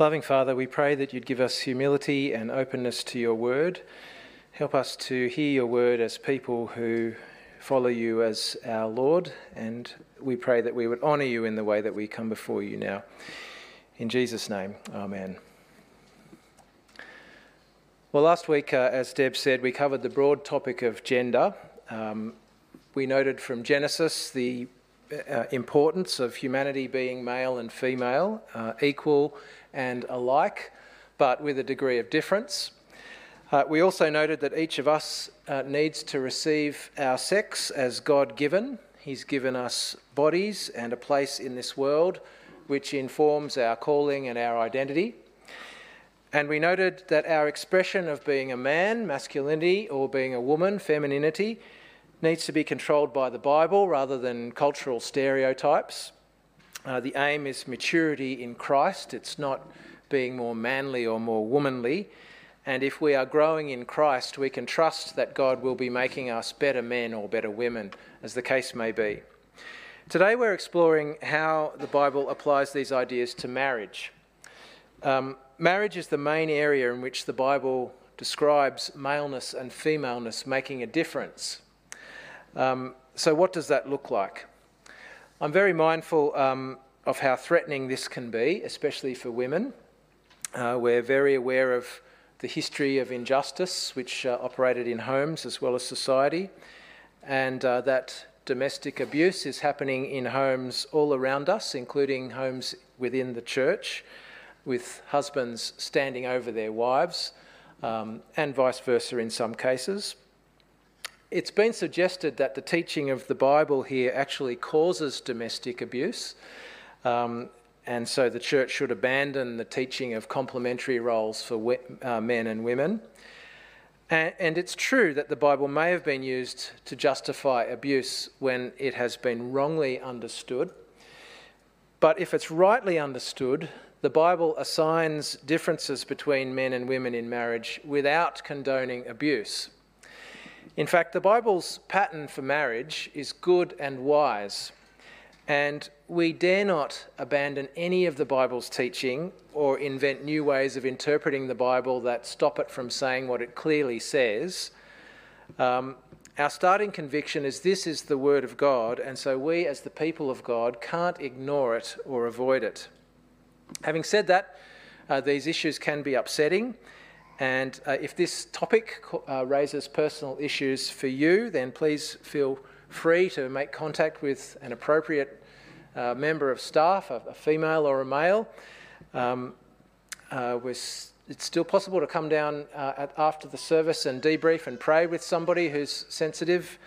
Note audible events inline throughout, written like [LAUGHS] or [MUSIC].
Loving Father, we pray that you'd give us humility and openness to your word. Help us to hear your word as people who follow you as our Lord, and we pray that we would honour you in the way that we come before you now. In Jesus' name, Amen. Well, last week, uh, as Deb said, we covered the broad topic of gender. Um, we noted from Genesis the uh, importance of humanity being male and female, uh, equal and alike, but with a degree of difference. Uh, we also noted that each of us uh, needs to receive our sex as God given. He's given us bodies and a place in this world which informs our calling and our identity. And we noted that our expression of being a man, masculinity, or being a woman, femininity, needs to be controlled by the Bible rather than cultural stereotypes. Uh, the aim is maturity in Christ, it's not being more manly or more womanly. And if we are growing in Christ, we can trust that God will be making us better men or better women, as the case may be. Today, we're exploring how the Bible applies these ideas to marriage. Um, marriage is the main area in which the Bible describes maleness and femaleness making a difference. Um, so, what does that look like? I'm very mindful um, of how threatening this can be, especially for women. Uh, we're very aware of the history of injustice which uh, operated in homes as well as society, and uh, that domestic abuse is happening in homes all around us, including homes within the church, with husbands standing over their wives, um, and vice versa in some cases. It's been suggested that the teaching of the Bible here actually causes domestic abuse. Um, and so the church should abandon the teaching of complementary roles for we, uh, men and women. And, and it's true that the Bible may have been used to justify abuse when it has been wrongly understood. But if it's rightly understood, the Bible assigns differences between men and women in marriage without condoning abuse. In fact, the Bible's pattern for marriage is good and wise, and we dare not abandon any of the Bible's teaching or invent new ways of interpreting the Bible that stop it from saying what it clearly says. Um, our starting conviction is this is the Word of God, and so we, as the people of God, can't ignore it or avoid it. Having said that, uh, these issues can be upsetting. And uh, if this topic uh, raises personal issues for you, then please feel free to make contact with an appropriate uh, member of staff, a, a, female or a male. Um, uh, it's still possible to come down uh, at, after the service and debrief and pray with somebody who's sensitive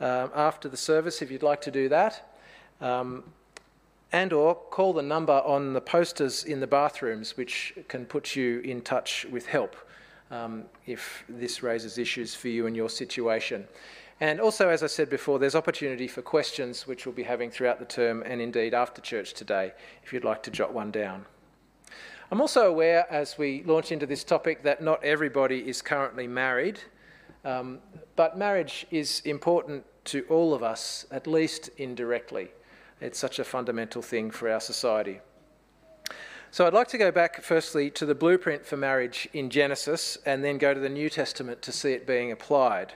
uh, after the service if you'd like to do that. Um, and or call the number on the posters in the bathrooms which can put you in touch with help um, if this raises issues for you and your situation. And also, as I said before, there's opportunity for questions which we'll be having throughout the term and indeed after church today, if you'd like to jot one down. I'm also aware, as we launch into this topic, that not everybody is currently married, um, but marriage is important to all of us, at least indirectly. It's such a fundamental thing for our society. So I'd like to go back firstly to the blueprint for marriage in Genesis and then go to the New Testament to see it being applied.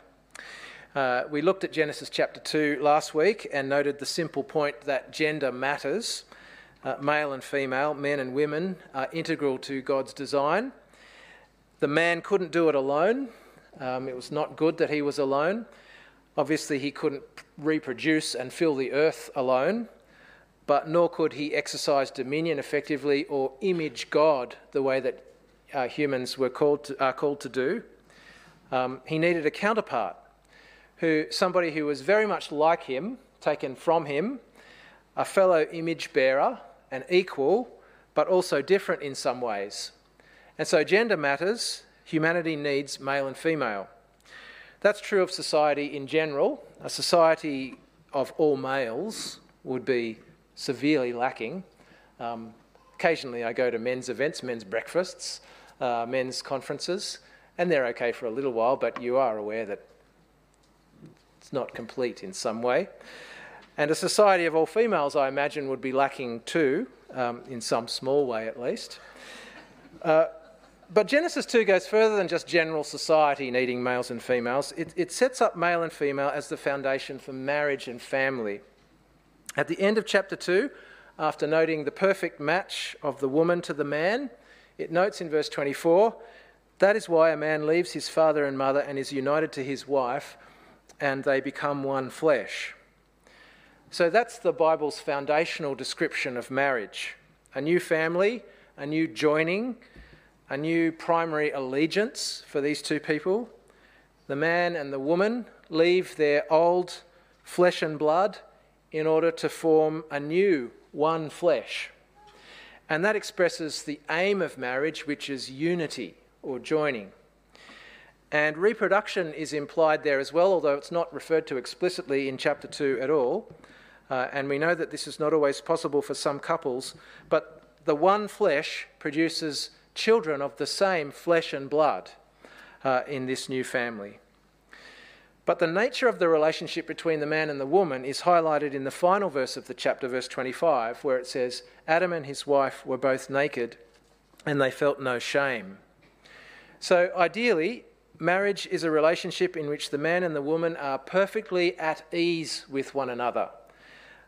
Uh, we looked at Genesis chapter 2 last week and noted the simple point that gender matters. Uh, male and female, men and women, are integral to God's design. The man couldn't do it alone. Um, it was not good that he was alone. Obviously, he couldn't reproduce and fill the earth alone but nor could he exercise dominion effectively or image God the way that uh, humans were called to, are called to do. Um, he needed a counterpart, who somebody who was very much like him, taken from him, a fellow image bearer, an equal, but also different in some ways. And so gender matters. Humanity needs male and female. That's true of society in general. A society of all males would be severely lacking. Um, occasionally, I go to men's events, men's breakfasts, uh, men's conferences, and they're okay for a little while, but you are aware that it's not complete in some way. And a society of all females, I imagine, would be lacking too, um, in some small way at least. Uh, but Genesis 2 goes further than just general society needing males and females. It, it sets up male and female as the foundation for marriage and family. At the end of chapter 2, after noting the perfect match of the woman to the man, it notes in verse 24 that is why a man leaves his father and mother and is united to his wife, and they become one flesh. So that's the Bible's foundational description of marriage a new family, a new joining, a new primary allegiance for these two people. The man and the woman leave their old flesh and blood in order to form a new one flesh. And that expresses the aim of marriage, which is unity or joining. And reproduction is implied there as well, although it's not referred to explicitly in chapter 2 at all. Uh, and we know that this is not always possible for some couples, but the one flesh produces children of the same flesh and blood uh, in this new family. But the nature of the relationship between the man and the woman is highlighted in the final verse of the chapter, verse 25, where it says, Adam and his wife were both naked and they felt no shame. So, ideally, marriage is a relationship in which the man and the woman are perfectly at ease with one another,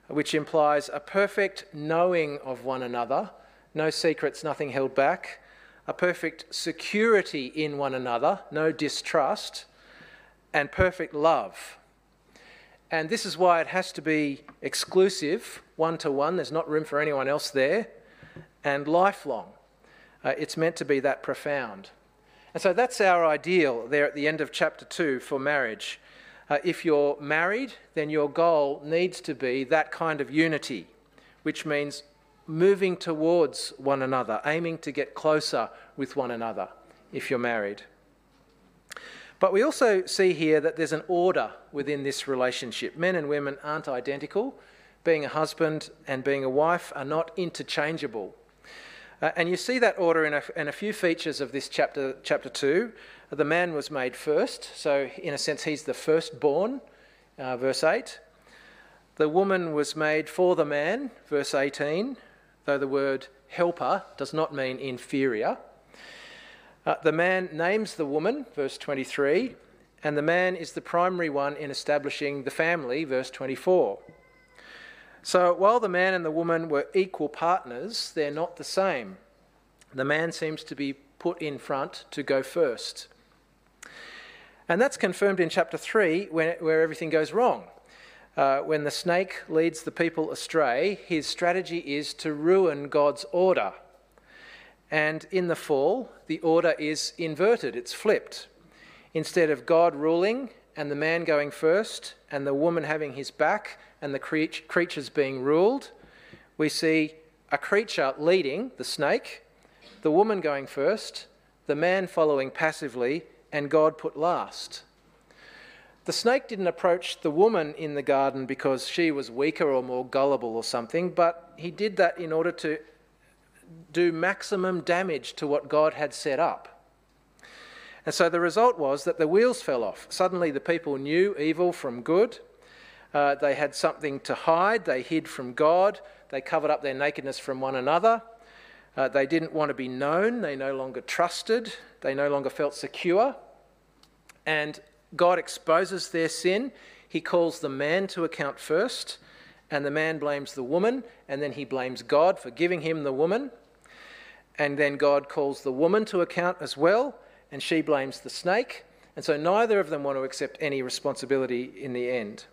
which implies a perfect knowing of one another, no secrets, nothing held back, a perfect security in one another, no distrust, and perfect love. And this is why it has to be exclusive, one to one, there's not room for anyone else there, and lifelong. Uh, it's meant to be that profound. And so that's our ideal there at the end of chapter 2 for marriage. Uh, if you're married, then your goal needs to be that kind of unity, which means moving towards one another, aiming to get closer with one another if you're married. But we also see here that there's an order within this relationship. Men and women aren't identical. Being a husband and being a wife are not interchangeable. Uh, and you see that order in a, in a, few features of this chapter, chapter 2. The man was made first, so in a sense, he's the firstborn, uh, verse 8. The woman was made for the man, verse 18 though the word helper does not mean inferior. Uh, the man names the woman, verse 23, and the man is the primary one in establishing the family, verse 24. So while the man and the woman were equal partners, they're not the same. The man seems to be put in front to go first. And that's confirmed in chapter 3 when, where everything goes wrong uh, when the snake leads the people astray, his strategy is to ruin God's order. And in the fall, the order is inverted, it's flipped. Instead of God ruling and the man going first and the woman having his back and the creatures being ruled, we see a creature leading, the snake, the woman going first, the man following passively, and God put last. The snake didn't approach the woman in the garden because she was weaker or more gullible or something, but he did that in order to do maximum damage to what God had set up. And so the result was that the wheels fell off. Suddenly the people knew evil from good. Uh, they had something to hide. They hid from God. They covered up their nakedness from one another. Uh, they didn't want to be known. They no longer trusted. They no longer felt secure. And God exposes their sin. He calls the man to account first, and the man blames the woman, and then he blames God for giving him the woman. And then God calls the woman to account as well, and she blames the snake. And so neither of them want to accept any responsibility in the end.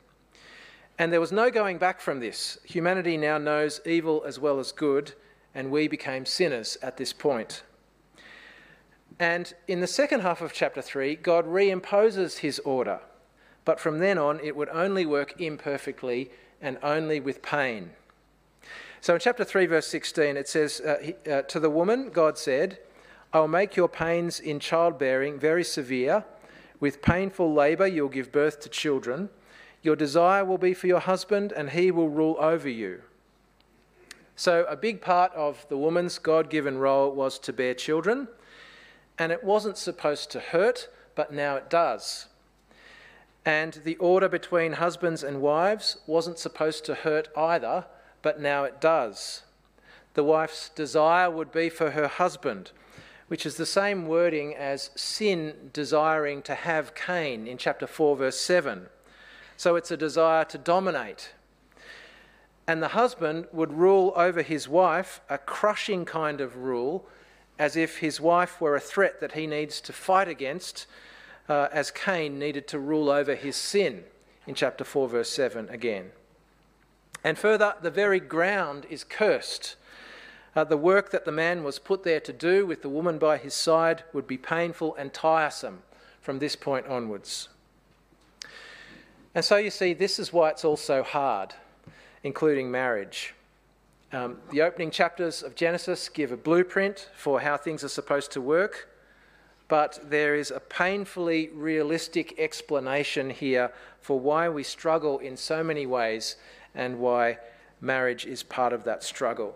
And there was no going back from this. Humanity now knows evil as well as good, and we became sinners at this point. And in the second half of chapter 3, God reimposes his order. But from then on, it would only work imperfectly and only with pain. So in chapter 3, verse 16, it says, uh, uh, To the woman, God said, I will make your pains in childbearing very severe. With painful labour, you'll give birth to children. Your desire will be for your husband, and he will rule over you. So, a big part of the woman's God given role was to bear children and it wasn't supposed to hurt, but now it does. And the order between husbands and wives wasn't supposed to hurt either, but now it does. The wife's desire would be for her husband, which is the same wording as sin desiring to have Cain in chapter 4, verse 7. So it's a desire to dominate. And the husband would rule over his wife, a crushing kind of rule, as if his wife were a threat that he needs to fight against, uh, as Cain needed to rule over his sin in chapter 4, verse 7 again. And further, the very ground is cursed. Uh, the work that the man was put there to do with the woman by his side would be painful and tiresome from this point onwards. And so you see, this is why it's all so hard, including marriage. Um, the opening chapters of Genesis give a blueprint for how things are supposed to work, but there is a painfully realistic explanation here for why we struggle in so many ways and why marriage is part of that struggle.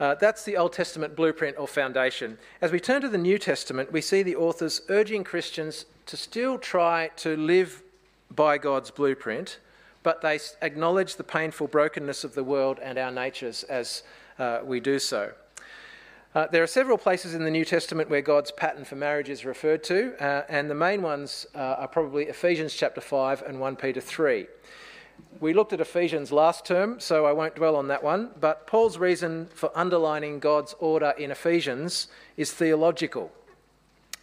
Uh, that's the Old Testament blueprint or foundation. As we turn to the New Testament, we see the authors urging Christians to still try to live by God's blueprint, but they acknowledge the painful brokenness of the world and our natures as uh, we do so. Uh, there are several places in the New Testament where God's pattern for marriage is referred to, uh, and the main ones uh, are probably Ephesians chapter 5 and 1 Peter 3. We looked at Ephesians last term, so I won't dwell on that one, but Paul's reason for underlining God's order in Ephesians is theological.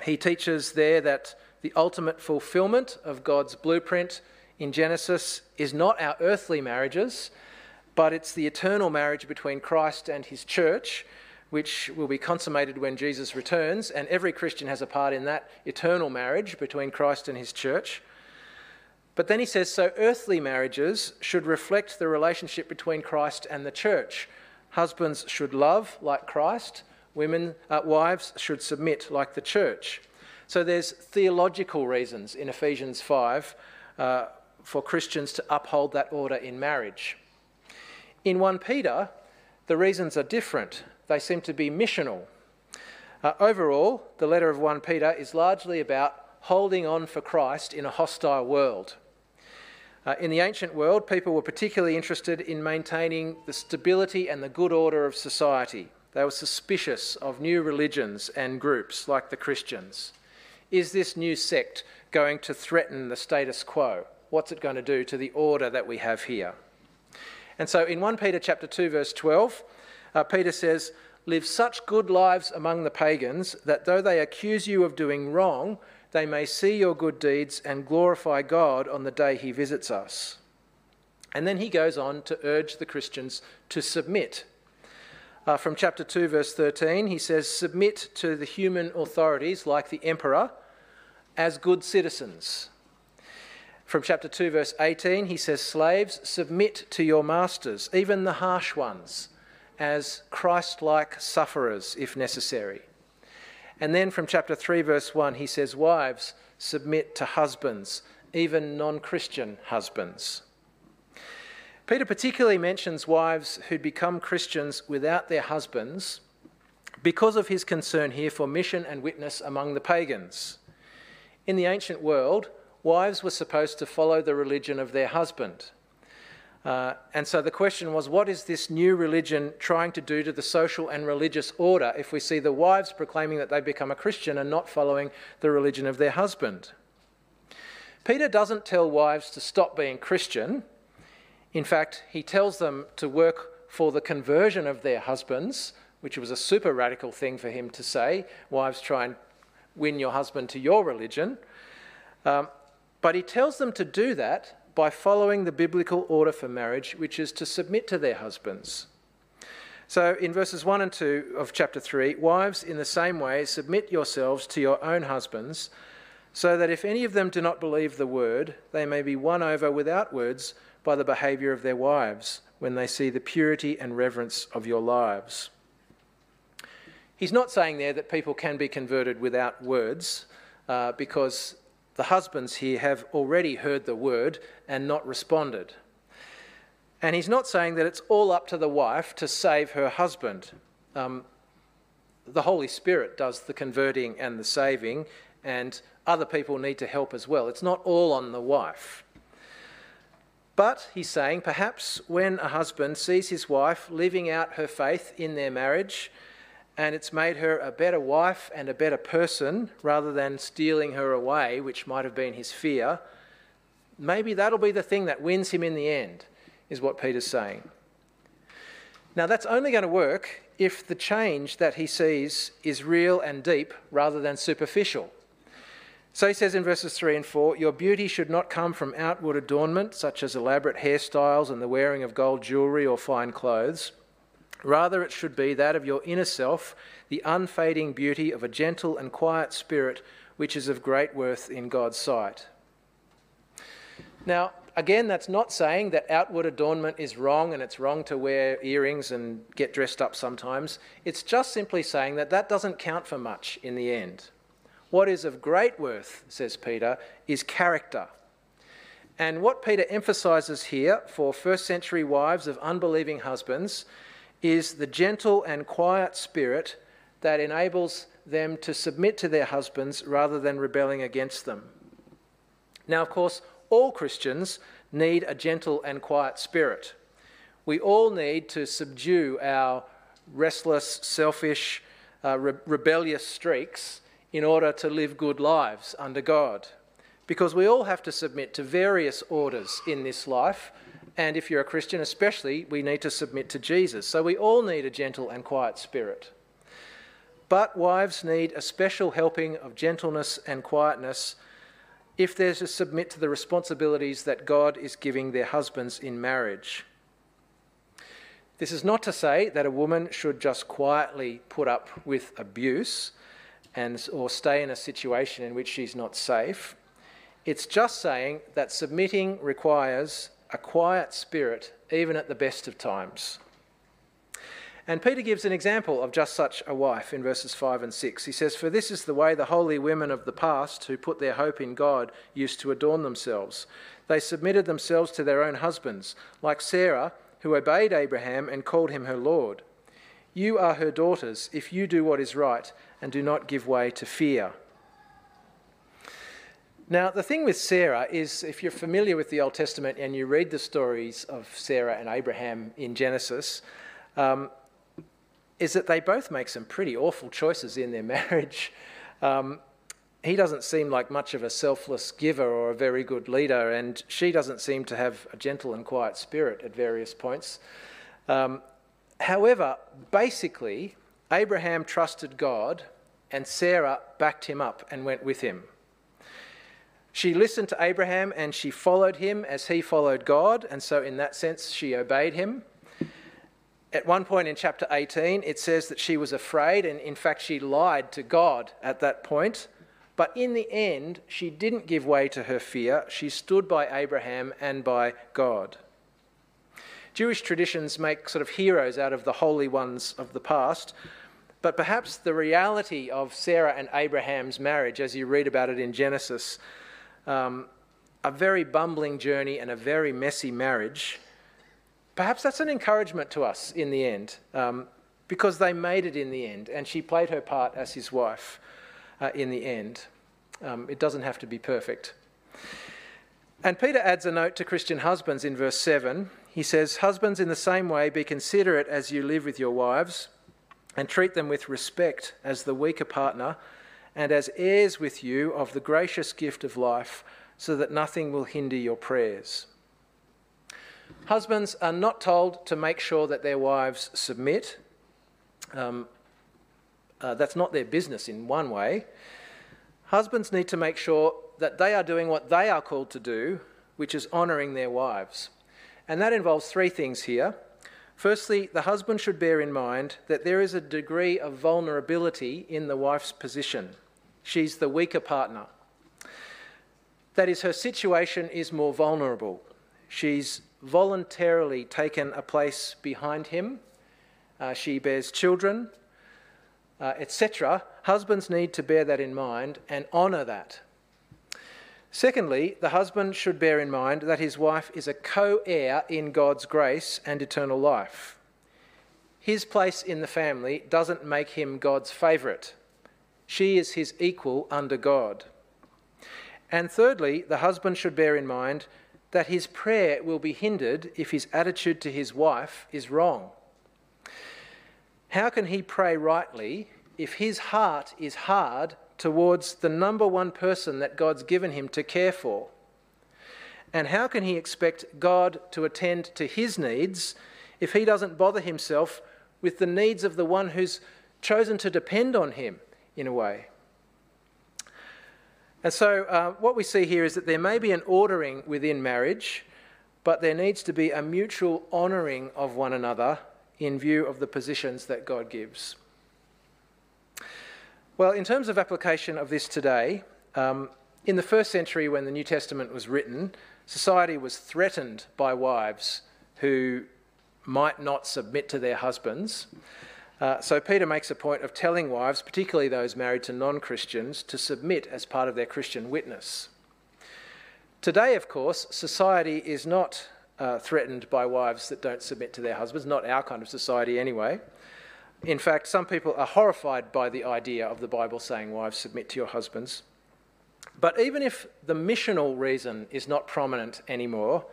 He teaches there that the ultimate fulfillment of God's blueprint in Genesis is not our earthly marriages, but it's the eternal marriage between Christ and his church, which will be consummated when Jesus returns, and every Christian has a part in that eternal marriage between Christ and his church. But then he says, so earthly marriages should reflect the relationship between Christ and the church. Husbands should love like Christ, women, uh, wives should submit like the church. So there's theological reasons in Ephesians 5 uh, for Christians to uphold that order in marriage. In 1 Peter, the reasons are different. They seem to be missional. Uh, overall, the letter of 1 Peter is largely about holding on for Christ in a hostile world. Uh, in the ancient world, people were particularly interested in maintaining the stability and the good order of society. They were suspicious of new religions and groups like the Christians. Is this new sect going to threaten the status quo? What's it going to do to the order that we have here? And so in 1 Peter chapter 2 verse 12, uh, Peter says, "Live such good lives among the pagans that though they accuse you of doing wrong, they may see your good deeds and glorify God on the day he visits us. And then he goes on to urge the Christians to submit. Uh, from chapter 2, verse 13, he says, Submit to the human authorities, like the emperor, as good citizens. From chapter 2, verse 18, he says, Slaves, submit to your masters, even the harsh ones, as Christ like sufferers, if necessary. And then from chapter 3, verse 1, he says, Wives, submit to husbands, even non Christian husbands. Peter particularly mentions wives who'd become Christians without their husbands because of his concern here for mission and witness among the pagans. In the ancient world, wives were supposed to follow the religion of their husband. Uh, and so the question was, what is this new religion trying to do to the social and religious order if we see the wives proclaiming that they've become a Christian and not following the religion of their husband? Peter doesn't tell wives to stop being Christian. In fact, he tells them to work for the conversion of their husbands, which was a super radical thing for him to say. Wives, try and win your husband to your religion. Um, but he tells them to do that by following the biblical order for marriage, which is to submit to their husbands. So, in verses 1 and 2 of chapter 3, wives, in the same way, submit yourselves to your own husbands, so that if any of them do not believe the word, they may be won over without words by the behaviour of their wives when they see the purity and reverence of your lives. He's not saying there that people can be converted without words, uh, because the husbands here have already heard the word and not responded. And he's not saying that it's all up to the wife to save her husband. Um, the Holy Spirit does the converting and the saving, and other people need to help as well. It's not all on the wife. But he's saying perhaps when a husband sees his wife living out her faith in their marriage and it's made her a better wife and a better person rather than stealing her away, which might have been his fear, maybe that'll be the thing that wins him in the end, is what Peter's saying. Now, that's only going to work if the change that he sees is real and deep rather than superficial. So he says in verses 3 and 4 Your beauty should not come from outward adornment, such as elaborate hairstyles and the wearing of gold jewellery or fine clothes. Rather, it should be that of your inner self, the unfading beauty of a gentle and quiet spirit, which is of great worth in God's sight. Now, again, that's not saying that outward adornment is wrong and it's wrong to wear earrings and get dressed up sometimes. It's just simply saying that that doesn't count for much in the end. What is of great worth, says Peter, is character. And what Peter emphasises here for first century wives of unbelieving husbands is the gentle and quiet spirit that enables them to submit to their husbands rather than rebelling against them. Now, of course, all Christians need a gentle and quiet spirit. We all need to subdue our restless, selfish, uh, re- rebellious streaks in order to live good lives under God. Because we all have to submit to various orders in this life, and if you're a Christian especially, we need to submit to Jesus. So we all need a gentle and quiet spirit. But wives need a special helping of gentleness and quietness if they're to submit to the responsibilities that God is giving their husbands in marriage. This is not to say that a woman should just quietly put up with abuse and, or stay in a situation in which she's not safe. It's just saying that submitting requires a quiet spirit, even at the best of times. And Peter gives an example of just such a wife in verses 5 and 6. He says, For this is the way the holy women of the past, who put their hope in God, used to adorn themselves. They submitted themselves to their own husbands, like Sarah, who obeyed Abraham and called him her Lord. You are her daughters if you do what is right and do not give way to fear. Now, the thing with Sarah is if you're familiar with the Old Testament and you read the stories of Sarah and Abraham in Genesis, um, is that they both make some pretty awful choices in their [LAUGHS] marriage. Um, he doesn't seem like much of a selfless giver or a very good leader, and she doesn't seem to have a gentle and quiet spirit at various points. Um, however, basically, Abraham trusted God, and Sarah backed him up and went with him. She listened to Abraham and she followed him as he followed God, and so in that sense, she obeyed him. At one point in chapter 18, it says that she was afraid, and in fact, she lied to God at that point. But in the end, she didn't give way to her fear. She stood by Abraham and by God. Jewish traditions make sort of heroes out of the holy ones of the past, but perhaps the reality of Sarah and Abraham's marriage, as you read about it in Genesis, um, a very bumbling journey and a very messy marriage, perhaps that's an encouragement to us in the end, um, because they made it in the end, and she played her part as his wife uh, in the end. Um, it doesn't have to be perfect. And Peter adds a note to Christian husbands in verse 7. He says, Husbands, in the same way, be considerate as you live with your wives, and treat them with respect as the weaker partner, and as heirs with you of the gracious gift of life, so that nothing will hinder your prayers. Husbands are not told to make sure that their wives submit. Um, uh, that's not their business in one way. Husbands need to make sure that they are doing what they are called to do, which is honouring their wives. And that involves three things here. Firstly, the husband should bear in mind that there is a degree of vulnerability in the wife's position. She's the weaker partner. That is, her situation is more vulnerable. She's voluntarily taken a place behind him. Uh, she bears children, uh, etc. Husbands need to bear that in mind and honour that. Secondly, the husband should bear in mind that his wife is a co heir in God's grace and eternal life. His place in the family doesn't make him God's favourite. She is his equal under God. And thirdly, the husband should bear in mind that his prayer will be hindered if his attitude to his wife is wrong. how can he pray rightly if his heart is hard towards the number one person that God's given him to care for? And how can he expect God to attend to his needs if he doesn't bother himself with the needs of the one who's chosen to depend on him in a way? And so, uh, what we see here is that there may be an ordering within marriage, but there needs to be a mutual honouring of one another in view of the positions that God gives. Well, in terms of application of this today, um, in the first century when the New Testament was written, society was threatened by wives who might not submit to their husbands. Uh, so Peter makes a point of telling wives, particularly those married to non Christians, to submit as part of their Christian witness. Today, of course, society is not uh, threatened by wives that don't submit to their husbands, not our kind of society anyway. In fact, some people are horrified by the idea of the Bible saying, Wives, submit to your husbands. But even if the missional reason is not prominent anymore,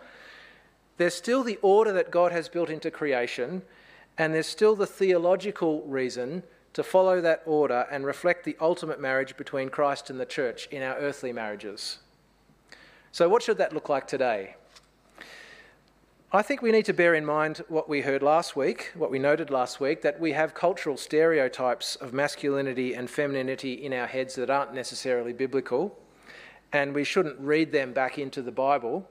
there's still the order that God has built into creation, and there's still the theological reason to follow that order and reflect the ultimate marriage between Christ and the church in our earthly marriages. So, what should that look like today? I think we need to bear in mind what we heard last week, what we noted last week, that we have cultural stereotypes of masculinity and femininity in our heads that aren't necessarily biblical, and we shouldn't read them back into the Bible.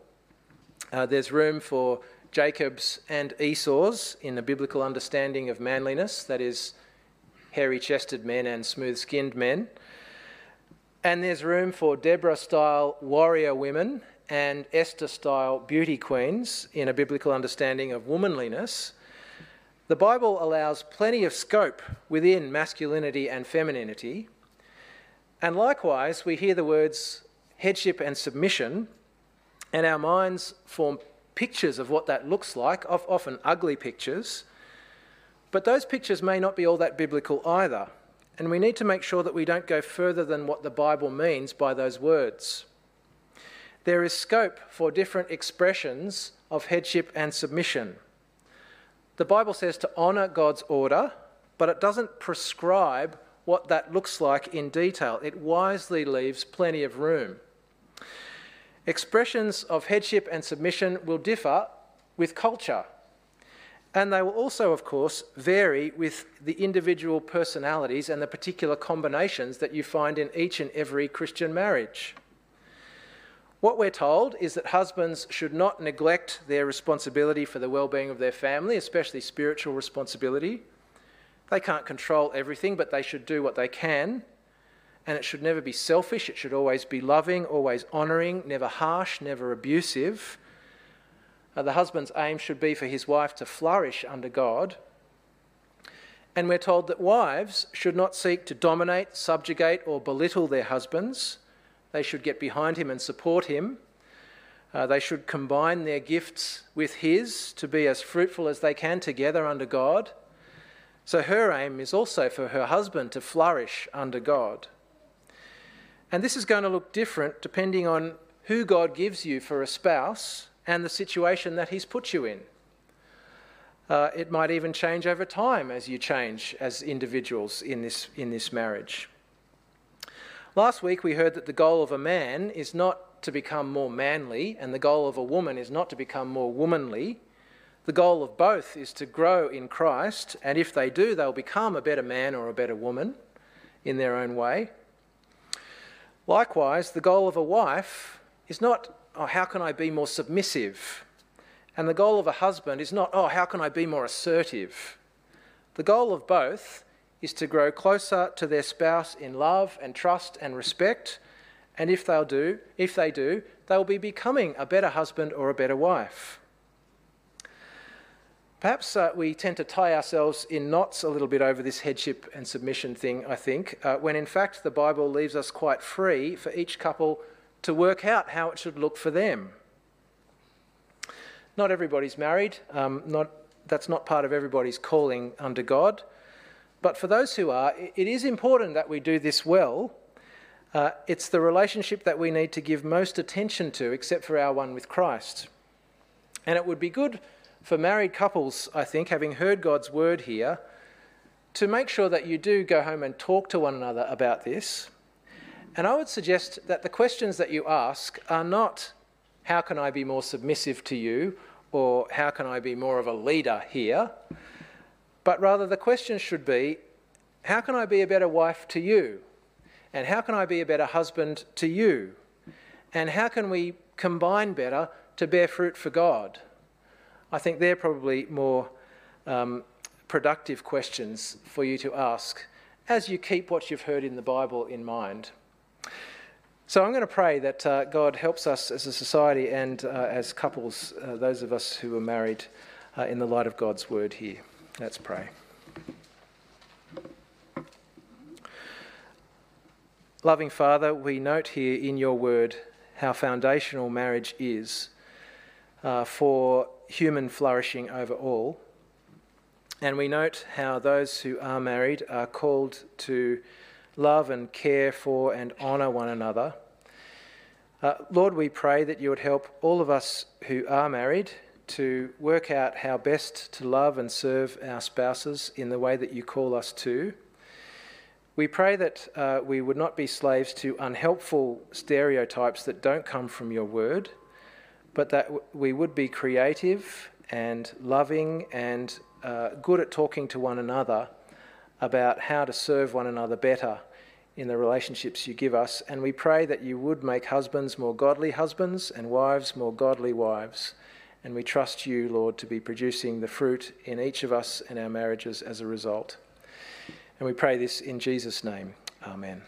Uh, there's room for Jacob's and Esau's in the biblical understanding of manliness, that is, hairy chested men and smooth skinned men. And there's room for Deborah style warrior women and Esther style beauty queens in a biblical understanding of womanliness, the Bible allows plenty of scope within masculinity and femininity. And likewise, we hear the words headship and submission, and our minds form pictures of what that looks like, often ugly pictures. But those pictures may not be all that biblical either. And we need to make sure that we don't go further than what the Bible means by those words there is scope for different expressions of headship and submission. The Bible says to honour God's order, but it doesn't prescribe what that looks like in detail. It wisely leaves plenty of room. Expressions of headship and submission will differ with culture, and they will also, of course, vary with the individual personalities and the particular combinations that you find in each and every Christian marriage. What we're told is that husbands should not neglect their responsibility for the well being of their family, especially spiritual responsibility. They can't control everything, but they should do what they can. And it should never be selfish, it should always be loving, always honouring, never harsh, never abusive. Uh, the husband's aim should be for his wife to flourish under God. And we're told that wives should not seek to dominate, subjugate, or belittle their husbands they should get behind him and support him. Uh, they should combine their gifts with his to be as fruitful as they can together under God. So her aim is also for her husband to flourish under God. And this is going to look different depending on who God gives you for a spouse and the situation that He's put you in. Uh, it might even change over time as you change as individuals in this, in this marriage. Last week we heard that the goal of a man is not to become more manly, and the goal of a woman is not to become more womanly. The goal of both is to grow in Christ, and if they do, they'll become a better man or a better woman in their own way. Likewise, the goal of a wife is not, oh, how can I be more submissive? And the goal of a husband is not, oh, how can I be more assertive? The goal of both is to grow closer to their spouse in love and trust and respect. And if they'll do, if they do, they'll be becoming a better husband or a better wife. Perhaps uh, we tend to tie ourselves in knots a little bit over this headship and submission thing, I think, uh, when in fact the Bible leaves us quite free for each couple to work out how it should look for them. Not everybody's married, um, not, that's not part of everybody's calling under God. But for those who are, it is important that we do this well. Uh, it's the relationship that we need to give most attention to, except for our one with Christ. And it would be good for married couples, I think, having heard God's word here, to make sure that you do go home and talk to one another about this. And I would suggest that the questions that you ask are not, how can I be more submissive to you? Or how can I be more of a leader here? But rather, the question should be, how can I be a better wife to you? And how can I be a better husband to you? And how can we combine better to bear fruit for God? I think they're probably more um, productive questions for you to ask as you keep what you've heard in the Bible in mind. So I'm going to pray that uh, God helps us as a society and uh, as couples, uh, those of us who are married, uh, in the light of God's word here. Let's pray. Loving Father, we note here in your word how foundational marriage is uh, for human flourishing over all. And we note how those who are married are called to love and care for and honour one another. Uh, Lord, we pray that you would help all of us who are married to work out how best to love and serve our spouses in the way that you call us to. We pray that uh, we would not be slaves to unhelpful stereotypes that don't come from your word, but that we would be creative and loving and uh, good at talking to one another about how to serve one another better in the relationships you give us. And we pray that you would make husbands more godly husbands and wives more godly wives. And we trust you, Lord, to be producing the fruit in each of us and our marriages as a result. And we pray this in Jesus' name. Amen.